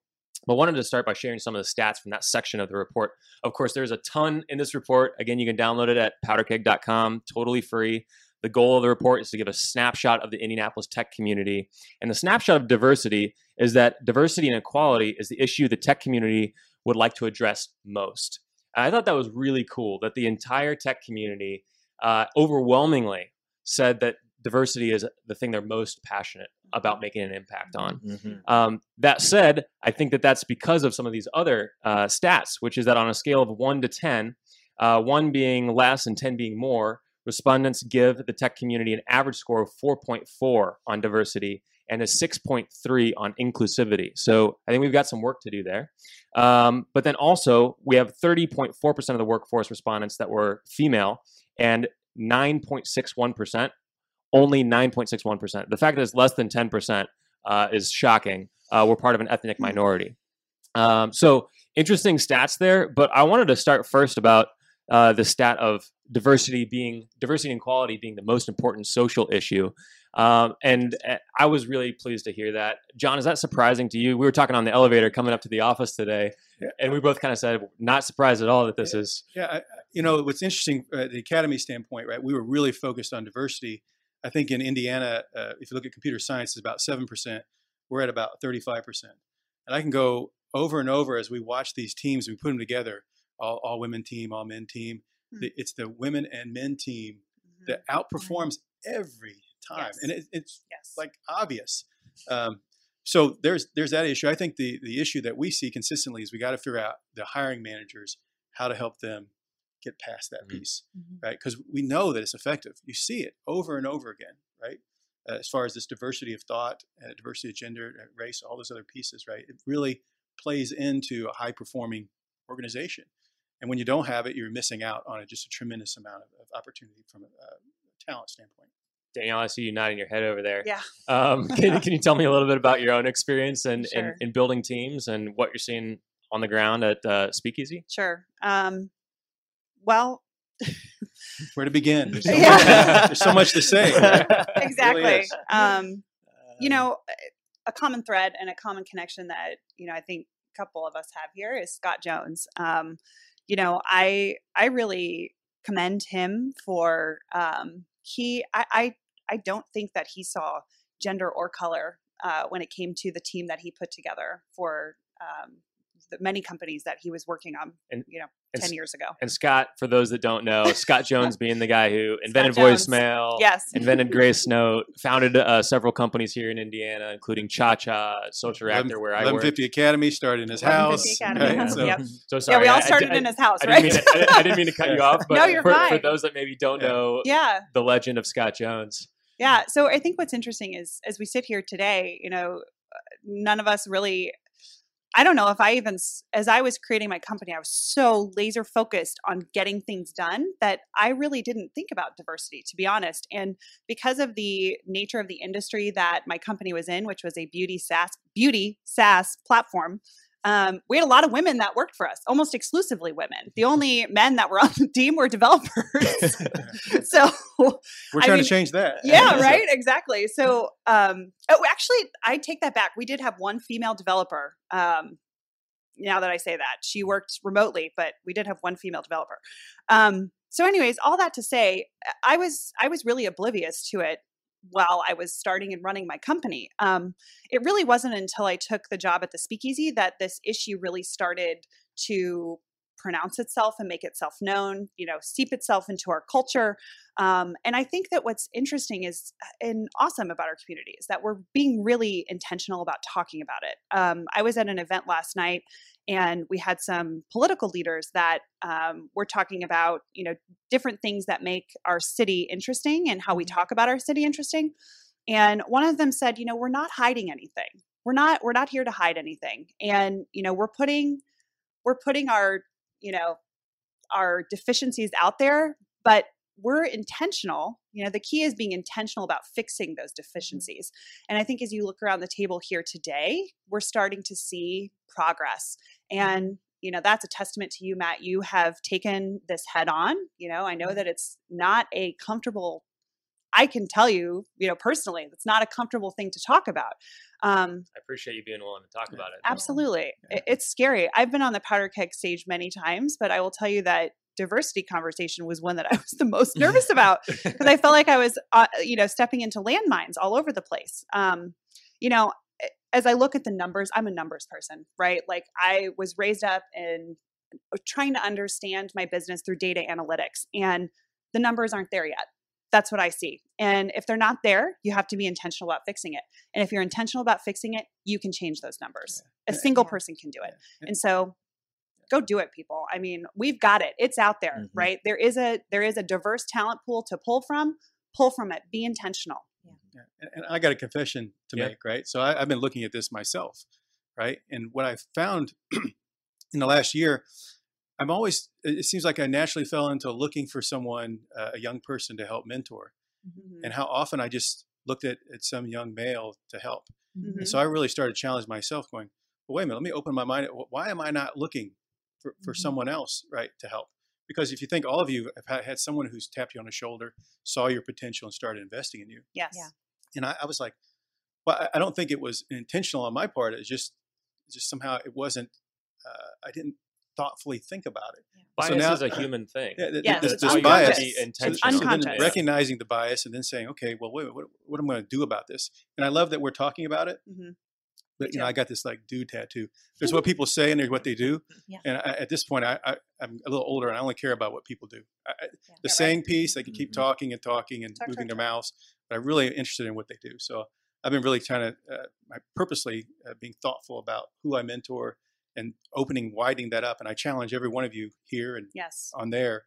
But wanted to start by sharing some of the stats from that section of the report. Of course, there's a ton in this report. Again, you can download it at powderkeg.com, totally free. The goal of the report is to give a snapshot of the Indianapolis tech community. And the snapshot of diversity is that diversity and equality is the issue the tech community would like to address most. And I thought that was really cool that the entire tech community uh, overwhelmingly said that diversity is the thing they're most passionate about making an impact on. Mhm. Um, that said, I think that that's because of some of these other uh, stats, which is that on a scale of one to 10, uh, one being less and 10 being more, respondents give the tech community an average score of 4.4 on diversity and a 6.3 on inclusivity. So I think we've got some work to do there. Um, but then also, we have 30.4% of the workforce respondents that were female and 9.61%, only 9.61%. The fact that it's less than 10% uh, is shocking. Uh, we're part of an ethnic minority. Um, so interesting stats there, but I wanted to start first about uh, the stat of diversity being diversity and equality being the most important social issue. Um, and uh, I was really pleased to hear that. John, is that surprising to you? We were talking on the elevator coming up to the office today, Yeah. and we both kind of said, not surprised at all that this is. Yeah, I, I- you know what's interesting uh, the academy standpoint, right? We were really focused on diversity. I think in Indiana, uh, if you look at computer science, it's about seven percent. We're at about thirty-five percent, and I can go over and over as we watch these teams and we put them together. All, all women team, all men team. Hmm. The, it's the women and men team that outperforms every time, Yes. and it, it's yes. like obvious. Um, so there's there's that issue. I think the the issue that we see consistently is we got to figure out the hiring managers how to help them get past that Mhm. piece, Mhm. right? Because we know that it's effective. You see it over and over again, right? Uh, as far as this diversity of thought, uh, diversity of gender, uh, race, all those other pieces, right? It really plays into a high performing organization. And when you don't have it, you're missing out on a, just a tremendous amount of, of opportunity from a, uh talent standpoint. Danielle, I see you nodding your head over there. Yeah. Um, can, can you tell me a little bit about your own experience and in, Sure. in, building teams and what you're seeing on the ground at uh, Speakeasy? Sure. Um, well, Where to begin? There's so, Yeah. much, there's so much to say. exactly. is. um, you Uh, know, a common thread and a common connection that you know I think a couple of us have here is Scott Jones. Um, you know, I I really commend him for um, he I, I I don't think that he saw gender or color uh, when it came to the team that he put together for um, the many companies that he was working on. And- you know, and ten s- years ago. And Scott, for those that don't know, Scott Jones being the guy who invented voicemail, Yes. invented Gracenote, founded uh, several companies here in Indiana, including ChaCha, Social Reactor, where I work. 1150 Academy started in his house. Academy, right? yeah. So, Yep. So sorry, yeah, we all I- I started in his house, I didn't, mean to, I, didn't- mean to cut you off, but No, you're for, for those that maybe don't Yeah. know yeah. the legend of Scott Jones. Yeah. So I think what's interesting is as we sit here today, you know, uh, none of us really. I don't know if I even, as I was creating my company, I was so laser focused on getting things done that I really didn't think about diversity, to be honest. And because of the nature of the industry that my company was in, which was a beauty SaaS beauty SaaS platform, um, we had a lot of women that worked for us, almost exclusively women. The only men that were on the team were developers. so We're I trying mean, to change that. yeah right exactly so um oh actually i take that back we did have one female developer um now that i say that she worked remotely but we did have one female developer um so anyways all that to say i was i was really oblivious to it while i was starting and running my company um it really wasn't until i took the job at the speakeasy that this issue really started to pronounce itself and make itself known you know seep itself into our culture um, and I think that what's interesting is uh, and awesome about our community is that we're being really intentional about talking about it. Um, I was at an event last night, and we had some political leaders that um, were talking about you know different things that make our city interesting and how we talk about our city interesting. And one of them said, you know, we're not hiding anything. We're not we're not here to hide anything. And you know, we're putting we're putting our you know our deficiencies out there but we're intentional you know the key is being intentional about fixing those mm-hmm. deficiencies and i think as you look around the table here today we're starting to see progress mm-hmm. and you know that's a testament to you matt you have taken this head on you know i know mm-hmm. that it's not a comfortable i can tell you you know personally it's not a comfortable thing to talk about um, I appreciate you being willing to talk about it. absolutely It- it's scary i've been on the powder keg stage many times but i will tell you that diversity conversation was one that i was the most nervous about because I felt like I was, uh, you know, stepping into landmines all over the place. Um, you know, as I look at the numbers, I'm a numbers person, right? Like I was raised up in uh, trying to understand my business through data analytics, and the numbers aren't there yet. That's what I see. And if they're not there, you have to be intentional about fixing it. And if you're intentional about fixing it, you can change those numbers. A single person can do it. Yeah. And so go do it people i mean we've got it it's out there Mhm. right there is a there is a diverse talent pool to pull from pull from it be intentional Yeah. And, and I got a confession to Yeah. make, right? So I, I've been looking at this myself, right? And what I've found in the last year, I'm always, it it seems like I naturally fell into looking for someone, uh, a young person to help mentor. Mm-hmm. And how often I just looked at, at some young male to help. Mhm. And so I really started challenging myself, going, well, wait a minute, let me open my mind. Wh- Why am I not looking for, for Mhm. someone else, right, to help? Because if you think all of you have had- had someone who's tapped you on the shoulder, saw your potential, and started investing in you, yes Yeah. and I, I was like, well, I, I don't think it was intentional on my part. It's just, just somehow it wasn't. Uh, I didn't thoughtfully think about it. Bias So now- is a human thing. Yeah, th- Yes, this, it's this bias. be unconscious. So- so then recognizing the bias and then saying, okay, well, wait, what, what am I going to do about this? And I love that we're talking about it. Mhm. But you know. I got this like dude tattoo. There's what people say and there's what they do. Yeah. And I, at this point, I, I, I'm a little older and I only care about what people do. I, I, the Yeah, right. saying piece, they can keep Mhm. talking and talking and Talk, moving talk, their mouths, but I'm really interested in what they do. So I've been really trying to, uh, I purposely uh, being thoughtful about who I mentor and opening, widening that up. And I challenge every one of you here and yes on there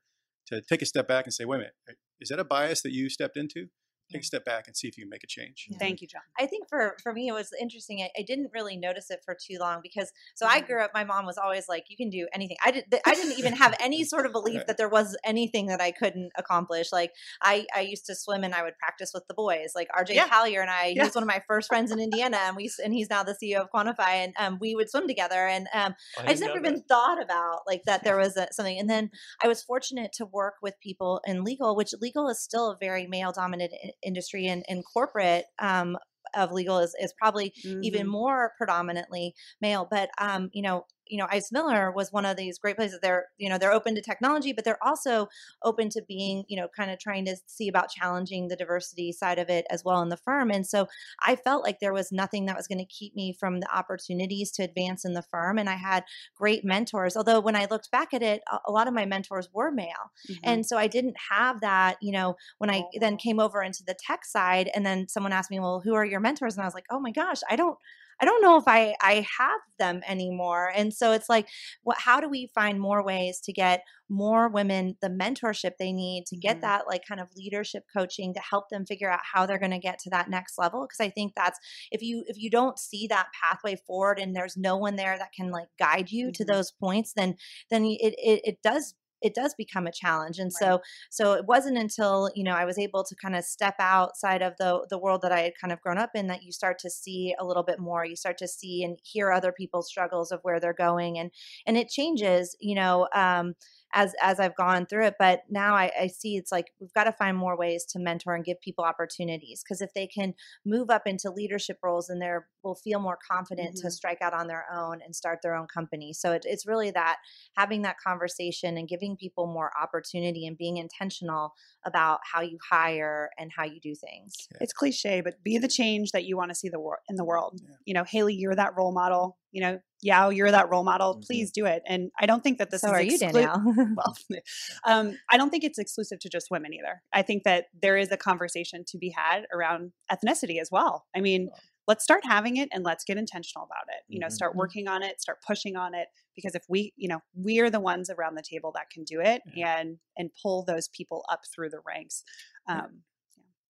to take a step back and say, wait a minute, is that a bias that you stepped into? Take a step back and see if you can make a change. Yeah. thank you john I think for for me it was interesting. I, I didn't really notice it for too long because so I Mhm. grew up. My mom was always like, "You can do anything." I did. I didn't even have any sort of belief that there was anything that I couldn't accomplish. Like I I used to swim and I would practice with the boys. Like RJ Yeah. Collier and I. He Yeah. was one of my first friends in Indiana, and we and he's now the CEO of Quantify, and um, we would swim together. And um, I just never even thought about like that there was a, something. And then I was fortunate to work with people in legal, which legal is still a very male dominated industry, and, and corporate um, of legal is, is probably even Mhm. more predominantly male. But um, you know, you know, Ice Miller was one of these great places. They're, you know, they're open to technology, but they're also open to being, you know, kind of trying to see about challenging the diversity side of it as well in the firm. And so I felt like there was nothing that was going to keep me from the opportunities to advance in the firm. And I had great mentors. Although when I looked back at it, a, lot of my mentors were male. Mhm. And so I didn't have that, you know, when I then Oh. came over into the tech side and then someone asked me, well, who are your mentors? And I was like, oh my gosh, I don't, I don't know if I, I have them anymore. And so it's like, what, how do we find more ways to get more women the mentorship they need to get Mhm. that like kind of leadership coaching to help them figure out how they're going to get to that next level? Because I think that's, if you, if you don't see that pathway forward and there's no one there that can like guide you to Mhm. those points, then, then it, it, it does it does become a challenge and Right. so so it wasn't until you know i was able to kind of step outside of the the world that i had kind of grown up in that you start to see a little bit more you start to see and hear other people's struggles of where they're going and and it changes you know um as as i've gone through it but now i, I see it's like we've got to find more ways to mentor and give people opportunities because if they can move up into leadership roles and they will feel more confident to Mhm. strike out on their own and start their own company so it, it's really that having that conversation and giving people more opportunity and being intentional about how you hire and how you do things. it's cliche, but be the change that you want to see the wor- in the world. Yeah. You know, Haley, you're that role model. You know, Yaw, you're that role model. Mhm. Please do it. And I don't think that this so is Danielle? well, um, I don't think it's exclusive to just women either. I think that there is a conversation to be had around ethnicity as well. I mean, let's start having it and let's get intentional about it. You know, Mhm. start Mhm. working on it, start pushing on it because if we, you know, we are the ones around the table that can do it and and pull those people up through the ranks. Um,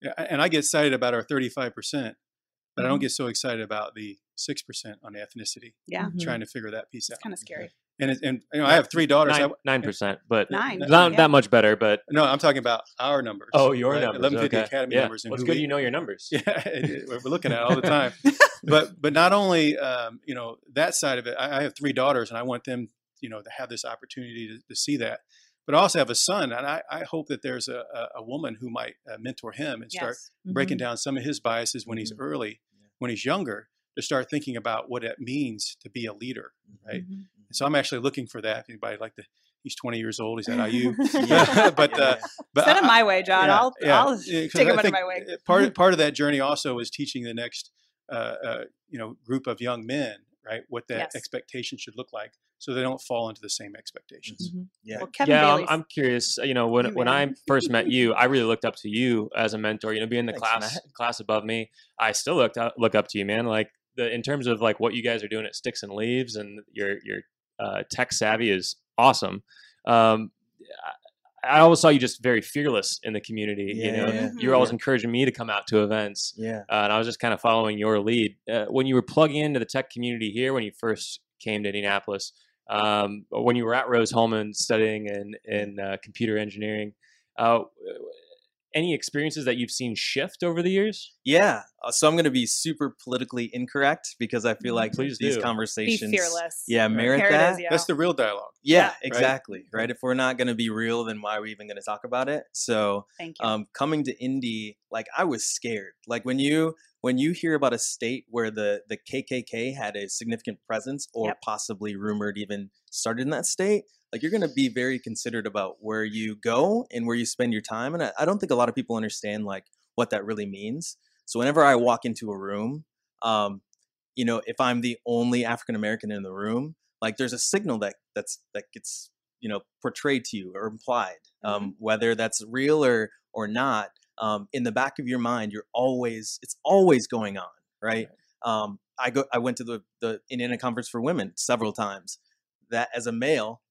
Yeah, and I get excited about our 35%, but I don't Mhm. get so excited about the 6% on ethnicity, yeah, Mhm. trying to figure that piece it's out. kind of scary. and it, and you know I have three daughters. Nine nine percent, but Nine. not Yeah. that much better. But no, I'm talking about our numbers. oh, your right? numbers. 1150 okay. Academy yeah. numbers. and Well, it's good we- you know your numbers. Yeah, it- it- we're looking at it all the time. but but not only um, you know that side of it. I, I have three daughters, and I want them you know to have this opportunity to, to see that. But I also have a son, and I, I hope that there's a, a, a woman who might uh, mentor him and start Yes. breaking down some of his biases when he's Mhm. early, Yeah. When he's younger, to start thinking about what it means to be a leader. Right. Mhm. So I'm actually looking for that. If anybody like the, he's 20 years old. He's at IU. Yeah. but Yeah, uh, but Send him my way, John. yeah, I'll I'll take him under my wing. Part part of that journey also is teaching the next, uh, uh, you know, group of young men, right, what that Yes. expectation should look like, so they don't fall into the same expectations. Mhm. Yeah. Well, Kevin yeah, I'm, I'm curious. You know, when You when I first met you, I really looked up to you as a mentor. You know, being the Thanks, class Matt. class above me, I still looked up, look up to you, man. Like the in terms of like what you guys are doing at Sticks and Leaves and your your uh, tech savvy is awesome. Um, I I always saw you just very fearless in the community. you know, yeah, you were always yeah. encouraging me to come out to events. Yeah. uh, and I was just kind of following your lead. Uh, when you were plugging into the tech community here, when you first came to Indianapolis, um, when you were at Rose-Hulman studying in in uh, computer engineering, uh, any experiences that you've seen shift over the years? Yeah. Uh, so I'm going to be super politically incorrect because I feel like Please these do. be conversations. fearless. Yeah, merit Here it that. is, yeah. That's the real dialogue. Yeah, Yeah. exactly. Right. If we're not going to be real, then why are we even going to talk about it? So, Thank you. um, coming to Indy, like I was scared. Like when you when you hear about a state where the the KKK had a significant presence, or Yep. possibly rumored even started in that state, like you're going to be very considered about where you go and where you spend your time. And I, I don't think a lot of people understand like what that really means. So whenever I walk into a room, um, you know, if I'm the only African American in the room, like there's a signal that that's that gets you know portrayed to you or implied, um, whether that's real or or not. Um, in the back of your mind, you're always it's always going on, right? Um, I go I went to the the Indiana Conference for Women several times. That as a male,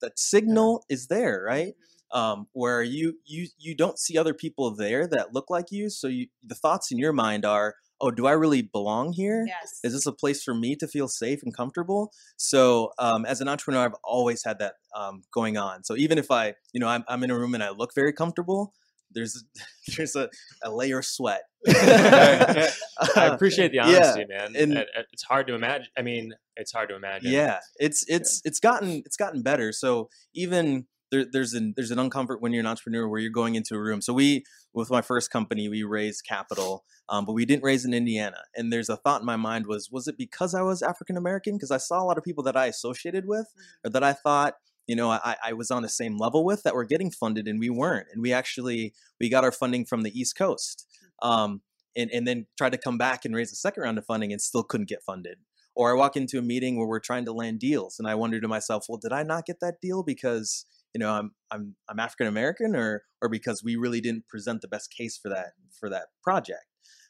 that signal is there, right? um, where you you you don't see other people there that look like you. So you, the thoughts in your mind are, "Oh, do I really belong here? yes. Is this a place for me to feel safe and comfortable?" So um, as an entrepreneur, I've always had that um, going on. So even if I, you know, I'm, I'm in a room and I look very comfortable, there's there's a, a layer of sweat. I Uh, appreciate the yeah, honesty, man. and- It- it- it's hard to imagine. I mean, it's hard to imagine. Yeah, it's it's it's gotten it's gotten better. So even there, there's an there's an uncomfort when you're an entrepreneur where you're going into a room. So we with my first company we raised capital, um, but we didn't raise in Indiana. And there's a thought in my mind was was it because I was African American? Because I saw a lot of people that I associated with or that I thought you know I, I was on the same level with that were getting funded and we weren't. And we actually we got our funding from the East Coast. Um, and, and then tried to come back and raise a second round of funding and still couldn't get funded or I walk into a meeting where we're trying to land deals, and I wonder to myself, well, did I not get that deal because you know I'm I'm I'm African American, or or because we really didn't present the best case for that for that project?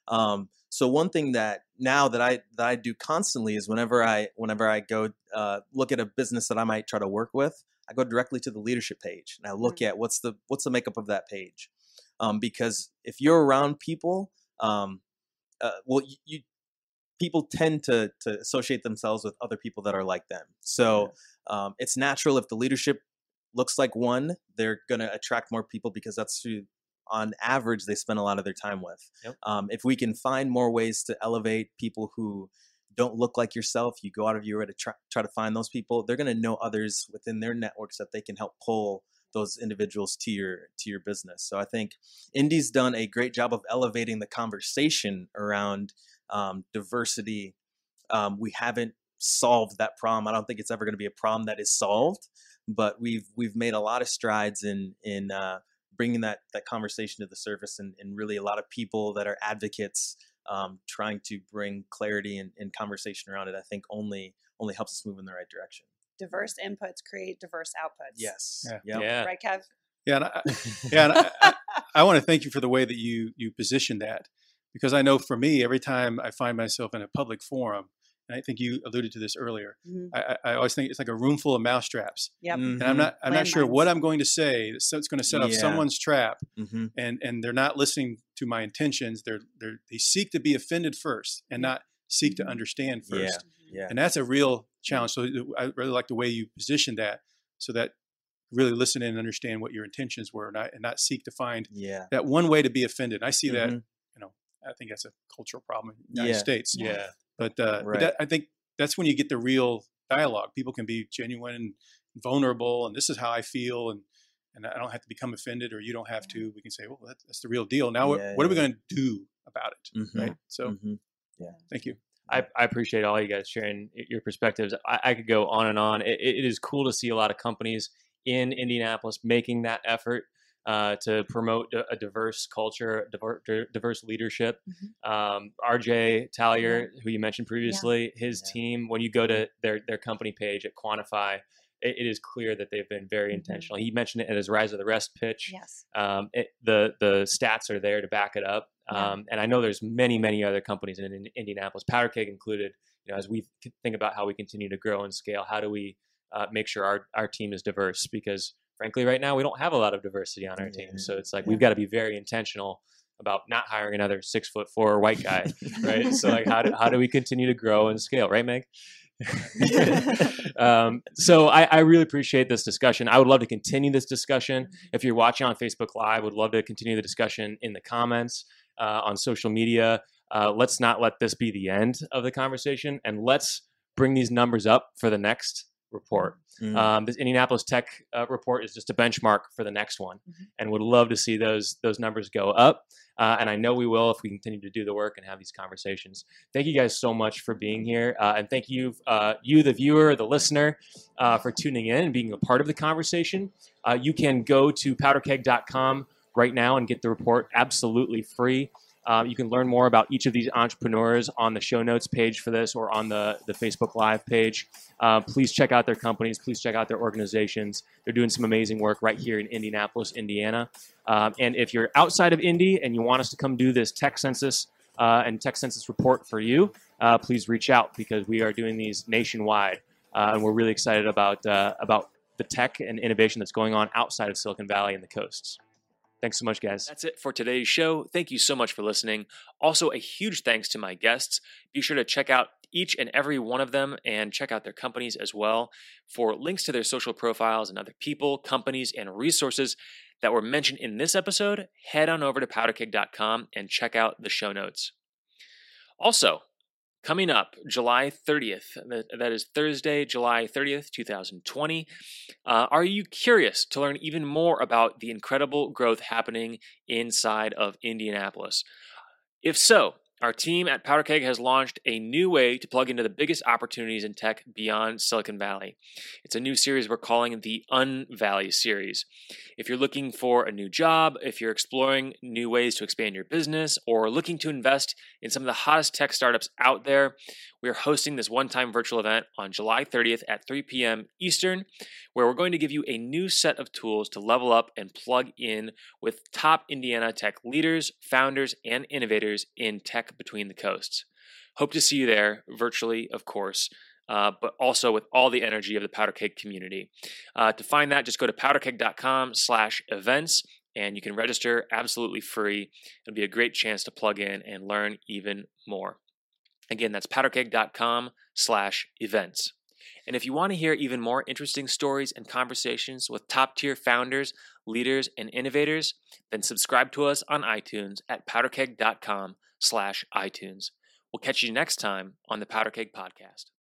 Um, so one thing that now that I that I do constantly is whenever I whenever I go uh, look at a business that I might try to work with, I go directly to the leadership page and I look at what's the what's the makeup of that page, um, because if you're around people, um, uh, well, you, you people tend to to associate themselves with other people that are like them. So um, it's natural if the leadership looks like one, they're going to attract more people because that's who, on average, they spend a lot of their time with. Yep. Um, if we can find more ways to elevate people who don't look like yourself, you go out of your way to try, try to find those people. They're going to know others within their networks that they can help pull those individuals to your to your business. So I think Indy's done a great job of elevating the conversation around um, diversity. Um, we haven't solved that problem. I don't think it's ever going to be a problem that is solved, but we've we've made a lot of strides in in uh, bringing that that conversation to the surface, and, and really a lot of people that are advocates um, trying to bring clarity and, and conversation around it. I think only only helps us move in the right direction. diverse inputs create diverse outputs. Yes. Yeah. Yep. Yeah. Right, Kev? Yeah, and I, yeah, and I, I, I want to thank you for the way that you you position that, because I know for me, every time I find myself in a public forum, and I think you alluded to this earlier, Mhm. I, I I always think it's like a room full of mousetraps, Yep. and I'm not I'm not sure Landmines. what I'm going to say that's that's going to set off Yeah. someone's trap, hmm and and they're not listening to my intentions. They're they are they seek to be offended first, and not seek to Mhm. understand first. Yeah. yeah. and that's a real challenge. So uh, I really like the way you position that, so that really listen in and understand what your intentions were, and not, and not seek to find Yeah. that one way to be offended. I see that. I think that's a cultural problem in the United Yeah. States. Yeah. But, uh, but that, I think that's when you get the real dialogue. People can be genuine and vulnerable, and this is how I feel, and and I don't have to become offended, or you don't have to. We can say, well, that, that's the real deal. Now, what, Yeah, are we going to do about it? Mhm. Right. So, Mhm. thank you. I, I appreciate all you guys sharing your perspectives. I, I could go on and on. It, it is cool to see a lot of companies in Indianapolis making that effort uh, to promote a, diverse culture, diver, di- diverse leadership. Um, RJ Tallier, who you mentioned previously, his Yeah. team, when you go to their, their company page at Quantify, it, it is clear that they've been very Mhm. intentional. He mentioned it in his Rise of the Rest pitch Yes. um, it, the the stats are there to back it up. Yeah. Um, and I know there's many many other companies in, in Indianapolis, Powder Keg included. You know, as we think about how we continue to grow and scale, how do we uh, make sure our our team is diverse? Because frankly, right now we don't have a lot of diversity on our Yeah. team. So it's like Yeah. we've got to be very intentional about not hiring another six foot four white guy, right? so like how do how do we continue to grow and scale, right, Meg? um, so I, I really appreciate this discussion. I would love to continue this discussion. If you're watching on Facebook Live, would love to continue the discussion in the comments uh, on social media. Uh, let's not let this be the end of the conversation, and let's bring these numbers up for the next report. Mm. Um, this Indianapolis Tech uh, report is just a benchmark for the next one, Mhm. and would love to see those those numbers go up. Uh, and I know we will if we continue to do the work and have these conversations. Thank you guys so much for being here, uh, and thank you, uh, you, the viewer, the listener, uh, for tuning in and being a part of the conversation. Uh, you can go to powderkeg.com right now and get the report absolutely free. Uh, you can learn more about each of these entrepreneurs on the show notes page for this or on the, the Facebook Live page. Uh, please check out their companies. Please check out their organizations. They're doing some amazing work right here in Indianapolis, Indiana. Um, and if you're outside of Indy and you want us to come do this tech census uh, and tech census report for you, uh, please reach out because we are doing these nationwide. Uh, and we're really excited about, uh, about the tech and innovation that's going on outside of Silicon Valley and the coasts. Thanks so much, guys. That's it for today's show. Thank you so much for listening. Also, a huge thanks to my guests. Be sure to check out each and every one of them and check out their companies as well. For links to their social profiles and other people, companies, and resources that were mentioned in this episode, head on over to powderkeg.com and check out the show notes. Also, coming up July 30th, that- is Thursday, July 30th, 2020. Uh, are you curious to learn even more about the incredible growth happening inside of Indianapolis? If so, our team at PowderKeg has launched a new way to plug into the biggest opportunities in tech beyond Silicon Valley. It's a new series we're calling the Unvalley series. If you're looking for a new job, if you're exploring new ways to expand your business, or looking to invest in some of the hottest tech startups out there, we are hosting this one time virtual event on July 30th at 3 p.m. Eastern, where we're going to give you a new set of tools to level up and plug in with top Indiana tech leaders, founders, and innovators in tech between the coasts. Hope to see you there virtually, of course. Uh, but also with all the energy of the Powder Keg community. Uh, to find that, just go to powderkeg.com slash events and you can register absolutely free. It'll be a great chance to plug in and learn even more. Again, that's powderkeg.com slash events. And if you want to hear even more interesting stories and conversations with top tier founders, leaders, and innovators, then subscribe to us on iTunes at powderkeg.com slash iTunes. We'll catch you next time on the Powder Keg Podcast.